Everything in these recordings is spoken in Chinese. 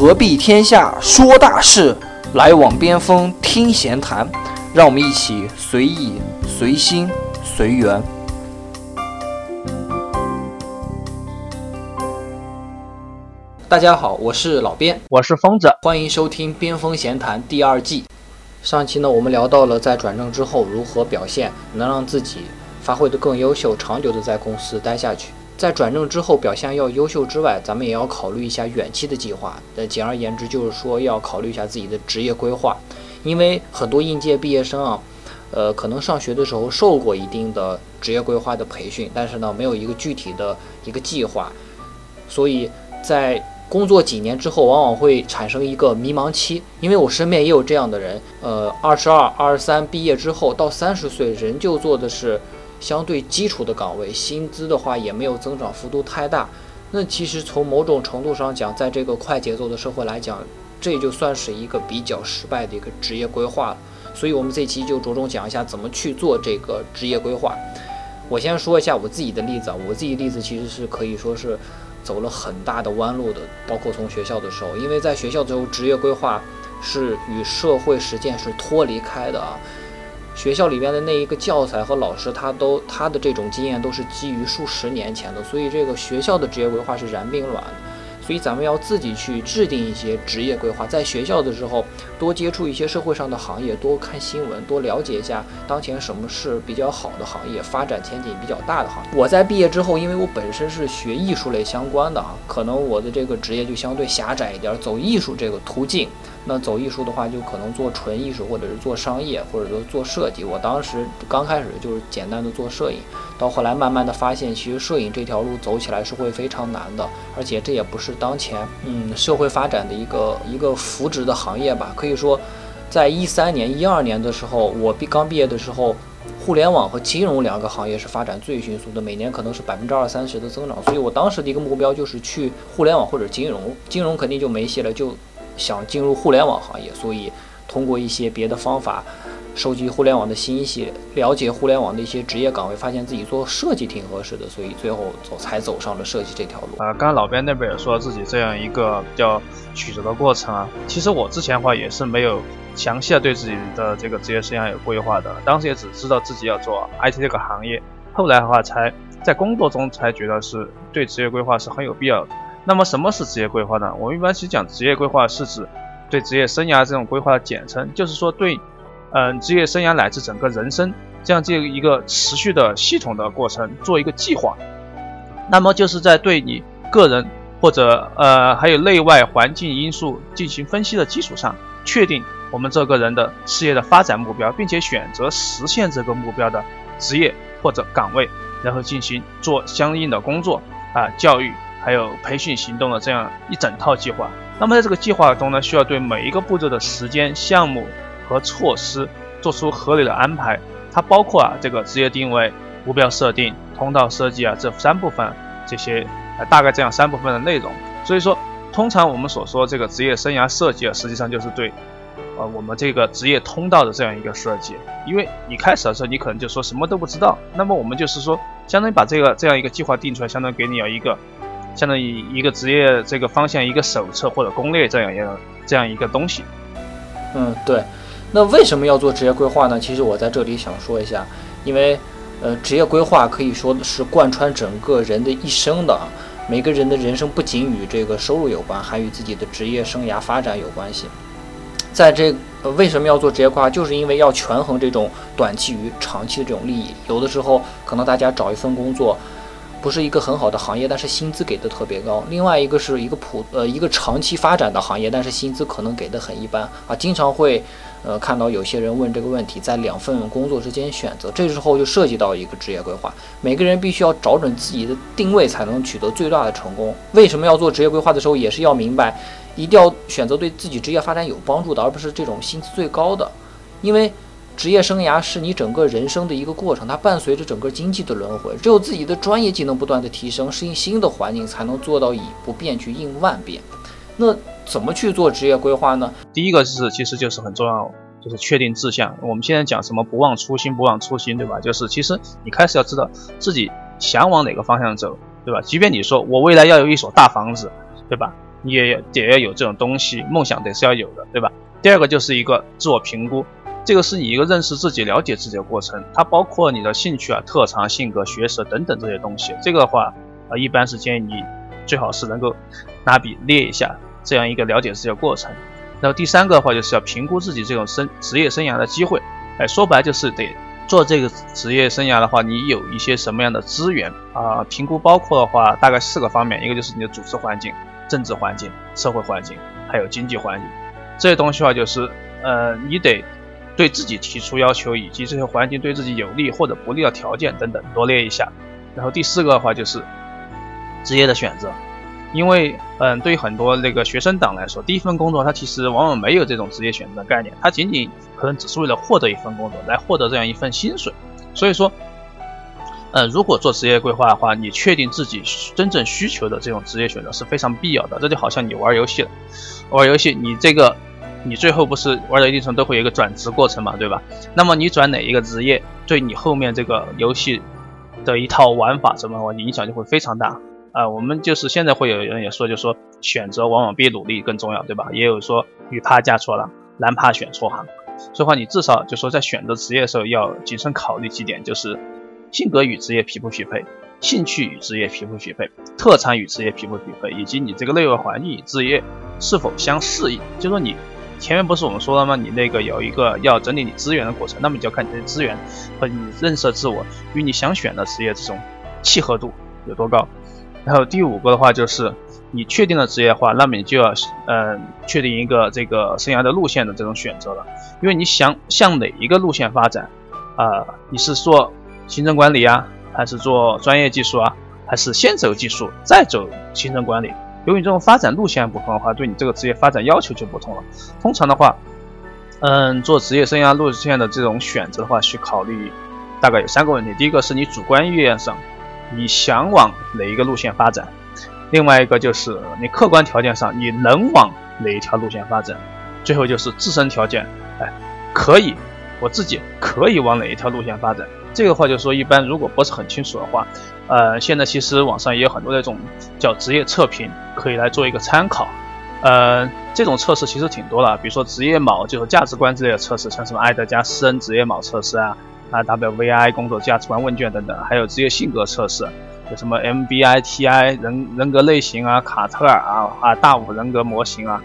何必天下说大事，来往边锋听闲谈。让我们一起随意、随心、随缘。大家好，我是老边，我是疯子，欢迎收听《边锋闲谈》第二季。上期呢，我们聊到了在转正之后如何表现，能让自己发挥的更优秀，长久的在公司待下去。在转正之后表现要优秀之外，咱们也要考虑一下远期的计划。呃，简而言之，就是说要考虑一下自己的职业规划。因为很多应届毕业生啊，呃，可能上学的时候受过一定的职业规划的培训，但是呢，没有一个具体的一个计划，所以在工作几年之后，往往会产生一个迷茫期。因为我身边也有这样的人，呃，二十二、二十三毕业之后，到三十岁仍旧做的是。相对基础的岗位，薪资的话也没有增长幅度太大。那其实从某种程度上讲，在这个快节奏的社会来讲，这就算是一个比较失败的一个职业规划了。所以，我们这期就着重讲一下怎么去做这个职业规划。我先说一下我自己的例子啊，我自己例子其实是可以说是走了很大的弯路的，包括从学校的时候，因为在学校的时候，职业规划是与社会实践是脱离开的啊。学校里边的那一个教材和老师，他都他的这种经验都是基于数十年前的，所以这个学校的职业规划是然并卵的。所以咱们要自己去制定一些职业规划，在学校的时候多接触一些社会上的行业，多看新闻，多了解一下当前什么是比较好的行业，发展前景比较大的行业。我在毕业之后，因为我本身是学艺术类相关的啊，可能我的这个职业就相对狭窄一点，走艺术这个途径。那走艺术的话，就可能做纯艺术，或者是做商业，或者说做设计。我当时刚开始就是简单的做摄影，到后来慢慢的发现，其实摄影这条路走起来是会非常难的，而且这也不是当前嗯社会发展的一个一个扶植的行业吧。可以说，在一三年、一二年的时候，我毕刚毕业的时候，互联网和金融两个行业是发展最迅速的，每年可能是百分之二三十的增长。所以我当时的一个目标就是去互联网或者金融，金融肯定就没戏了，就。想进入互联网行业，所以通过一些别的方法收集互联网的信息，了解互联网的一些职业岗位，发现自己做设计挺合适的，所以最后走才走上了设计这条路。啊，刚刚老边那边也说自己这样一个比较曲折的过程啊，其实我之前的话也是没有详细的对自己的这个职业生涯有规划的，当时也只知道自己要做 IT 这个行业，后来的话才在工作中才觉得是对职业规划是很有必要的。那么什么是职业规划呢？我们一般其实讲职业规划是指对职业生涯这种规划的简称，就是说对，嗯，职业生涯乃至整个人生这样这一个持续的系统的过程做一个计划。那么就是在对你个人或者呃还有内外环境因素进行分析的基础上，确定我们这个人的事业的发展目标，并且选择实现这个目标的职业或者岗位，然后进行做相应的工作啊教育。还有培训行动的这样一整套计划。那么在这个计划中呢，需要对每一个步骤的时间、项目和措施做出合理的安排。它包括啊这个职业定位、目标设定、通道设计啊这三部分，这些呃大概这样三部分的内容。所以说，通常我们所说这个职业生涯设计啊，实际上就是对呃我们这个职业通道的这样一个设计。因为你开始的时候，你可能就说什么都不知道，那么我们就是说，相当于把这个这样一个计划定出来，相当于给你有一个。相当于一个职业这个方向一个手册或者攻略这样一个这样一个东西。嗯，对。那为什么要做职业规划呢？其实我在这里想说一下，因为呃，职业规划可以说是贯穿整个人的一生的。每个人的人生不仅与这个收入有关，还与自己的职业生涯发展有关系。在这为什么要做职业规划？就是因为要权衡这种短期与长期的这种利益。有的时候可能大家找一份工作。不是一个很好的行业，但是薪资给的特别高。另外一个是一个普呃一个长期发展的行业，但是薪资可能给的很一般啊。经常会呃看到有些人问这个问题，在两份工作之间选择，这时候就涉及到一个职业规划。每个人必须要找准自己的定位，才能取得最大的成功。为什么要做职业规划的时候，也是要明白，一定要选择对自己职业发展有帮助的，而不是这种薪资最高的，因为。职业生涯是你整个人生的一个过程，它伴随着整个经济的轮回。只有自己的专业技能不断的提升，适应新的环境，才能做到以不变去应万变。那怎么去做职业规划呢？第一个是，其实就是很重要，就是确定志向。我们现在讲什么不忘初心，不忘初心，对吧？就是其实你开始要知道自己想往哪个方向走，对吧？即便你说我未来要有一所大房子，对吧？你也得要有这种东西，梦想得是要有的，对吧？第二个就是一个自我评估，这个是你一个认识自己、了解自己的过程，它包括你的兴趣啊、特长、性格、学识等等这些东西。这个的话，啊，一般是建议你最好是能够拿笔列一下这样一个了解自己的过程。然后第三个的话，就是要评估自己这种生职业生涯的机会。哎，说白就是得做这个职业生涯的话，你有一些什么样的资源啊？评估包括的话，大概四个方面，一个就是你的组织环境、政治环境、社会环境，还有经济环境。这些东西的话，就是呃，你得对自己提出要求，以及这些环境对自己有利或者不利的条件等等，罗列一下。然后第四个的话，就是职业的选择。因为，嗯，对于很多那个学生党来说，第一份工作他其实往往没有这种职业选择的概念，他仅仅可能只是为了获得一份工作，来获得这样一份薪水。所以说，呃，如果做职业规划的话，你确定自己真正需求的这种职业选择是非常必要的。这就好像你玩游戏了，玩游戏你这个，你最后不是玩到一定程度都会有一个转职过程嘛，对吧？那么你转哪一个职业，对你后面这个游戏的一套玩法什么影响就会非常大。啊，我们就是现在会有人也说，就说选择往往比努力更重要，对吧？也有说女怕嫁错郎，男怕选错行。所以话，你至少就说在选择职业的时候要谨慎考虑几点，就是性格与职业匹不匹配，兴趣与职业匹不匹配，特长与职业匹不匹配，以及你这个内外环境与职业是否相适应。就说你前面不是我们说了吗？你那个有一个要整理你资源的过程，那么你就要看你的资源和你认识的自我与你想选的职业这种契合度有多高。然后第五个的话就是你确定了职业的话，那么你就要嗯确定一个这个生涯的路线的这种选择了，因为你想向哪一个路线发展啊？你是做行政管理啊，还是做专业技术啊，还是先走技术再走行政管理？由于这种发展路线不同的话，对你这个职业发展要求就不同了。通常的话，嗯，做职业生涯路线的这种选择的话，去考虑大概有三个问题。第一个是你主观意愿上。你想往哪一个路线发展？另外一个就是你客观条件上你能往哪一条路线发展？最后就是自身条件，哎，可以，我自己可以往哪一条路线发展？这个话就是说，一般如果不是很清楚的话，呃，现在其实网上也有很多那种叫职业测评，可以来做一个参考。呃，这种测试其实挺多的，比如说职业锚，就是价值观之类的测试，像什么爱德加斯恩职业锚测试啊。啊，WVI 工作价值观问卷等等，还有职业性格测试，有什么 MBITI 人人格类型啊，卡特尔啊啊大五人格模型啊，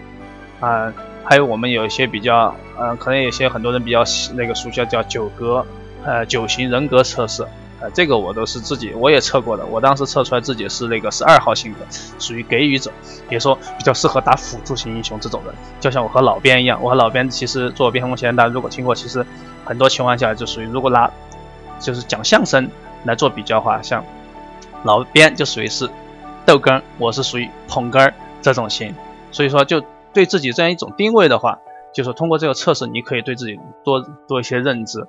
啊，还有我们有一些比较，呃，可能有些很多人比较那个熟悉的叫九格，呃，九型人格测试，呃，这个我都是自己我也测过的，我当时测出来自己是那个是二号性格，属于给予者，也说比较适合打辅助型英雄这种人，就像我和老边一样，我和老边其实做边锋前，大家如果听过，其实。很多情况下就属于，如果拿就是讲相声来做比较的话，像老边就属于是逗哏，我是属于捧哏这种型，所以说就对自己这样一种定位的话，就是通过这个测试，你可以对自己多多一些认知。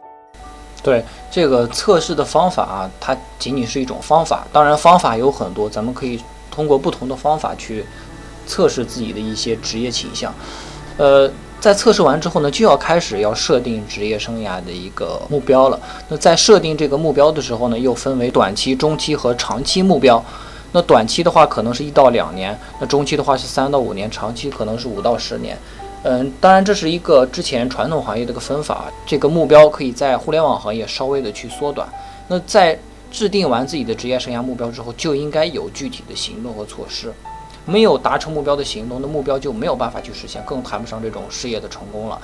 对这个测试的方法啊，它仅仅是一种方法，当然方法有很多，咱们可以通过不同的方法去测试自己的一些职业倾向，呃。在测试完之后呢，就要开始要设定职业生涯的一个目标了。那在设定这个目标的时候呢，又分为短期、中期和长期目标。那短期的话可能是一到两年，那中期的话是三到五年，长期可能是五到十年。嗯，当然这是一个之前传统行业的一个分法，这个目标可以在互联网行业稍微的去缩短。那在制定完自己的职业生涯目标之后，就应该有具体的行动和措施。没有达成目标的行动，那目标就没有办法去实现，更谈不上这种事业的成功了。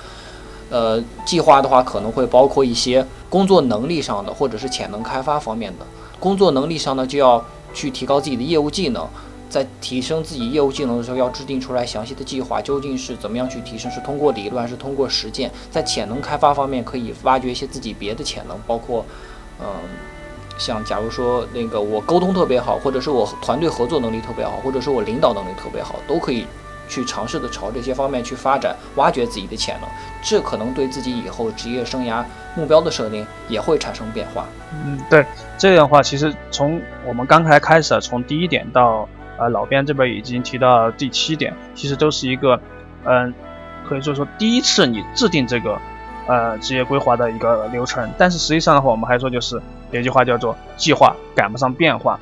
呃，计划的话可能会包括一些工作能力上的，或者是潜能开发方面的。工作能力上呢，就要去提高自己的业务技能，在提升自己业务技能的时候，要制定出来详细的计划，究竟是怎么样去提升？是通过理论，还是通过实践？在潜能开发方面，可以挖掘一些自己别的潜能，包括，嗯。像假如说那个我沟通特别好，或者是我团队合作能力特别好，或者是我领导能力特别好，都可以去尝试的朝这些方面去发展，挖掘自己的潜能。这可能对自己以后职业生涯目标的设定也会产生变化。嗯，对，这样的话，其实从我们刚才开始，从第一点到呃老边这边已经提到第七点，其实都是一个嗯，可以说说第一次你制定这个。呃，职业规划的一个流程，但是实际上的话，我们还说就是有句话叫做计划赶不上变化，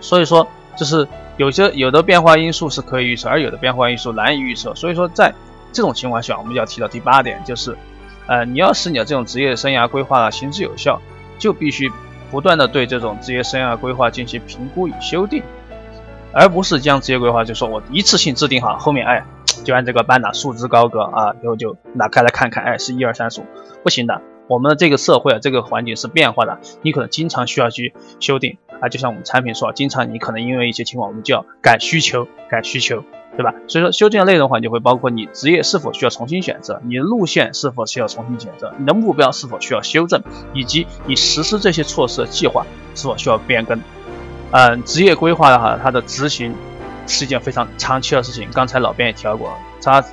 所以说就是有些有的变化因素是可以预测，而有的变化因素难以预测。所以说，在这种情况下，我们要提到第八点，就是，呃，你要使你的这种职业生涯规划行之有效，就必须不断的对这种职业生涯规划进行评估与修订，而不是将职业规划就说我一次性制定好，后面哎就按这个班纳束之高阁啊，然后就拿开来看看，哎是一二三四五，不行的。我们的这个社会啊，这个环境是变化的，你可能经常需要去修订啊，就像我们产品说，经常你可能因为一些情况，我们就要改需求，改需求，对吧？所以说修订的内容话就会包括你职业是否需要重新选择，你的路线是否需要重新选择，你的目标是否需要修正，以及你实施这些措施的计划是否需要变更。嗯，职业规划的话，它的执行是一件非常长期的事情。刚才老编也提到过，它。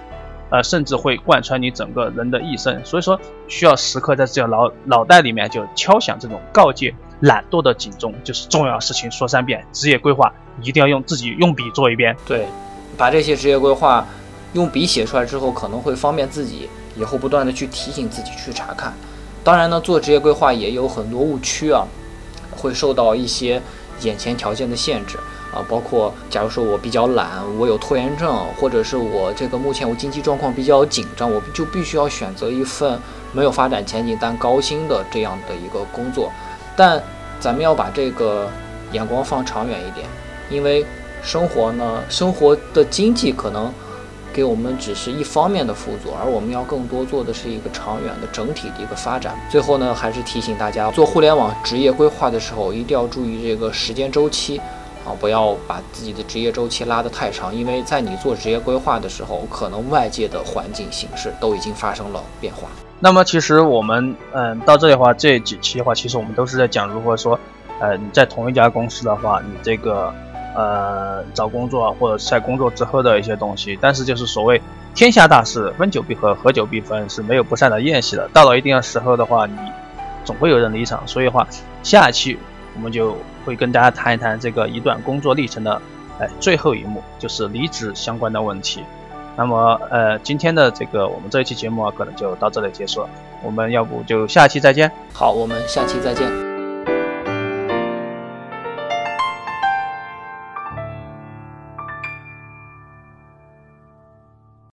呃，甚至会贯穿你整个人的一生，所以说需要时刻在这个脑脑袋里面就敲响这种告诫懒惰的警钟，就是重要事情说三遍，职业规划一定要用自己用笔做一遍。对，把这些职业规划用笔写出来之后，可能会方便自己以后不断的去提醒自己去查看。当然呢，做职业规划也有很多误区啊，会受到一些眼前条件的限制。啊，包括假如说我比较懒，我有拖延症，或者是我这个目前我经济状况比较紧张，我就必须要选择一份没有发展前景但高薪的这样的一个工作。但咱们要把这个眼光放长远一点，因为生活呢，生活的经济可能给我们只是一方面的辅助，而我们要更多做的是一个长远的整体的一个发展。最后呢，还是提醒大家，做互联网职业规划的时候，一定要注意这个时间周期。啊，不要把自己的职业周期拉得太长，因为在你做职业规划的时候，可能外界的环境形势都已经发生了变化。那么，其实我们嗯到这里的话，这几期的话，其实我们都是在讲，如果说呃你在同一家公司的话，你这个呃找工作或者在工作之后的一些东西。但是就是所谓天下大事，分久必合，合久必分，是没有不散的宴席的。到了一定的时候的话，你总会有人离场。所以话，下一期我们就。会跟大家谈一谈这个一段工作历程的，哎，最后一幕就是离职相关的问题。那么，呃，今天的这个我们这一期节目啊，可能就到这里结束了。我们要不就下期再见。好，我们下期再见。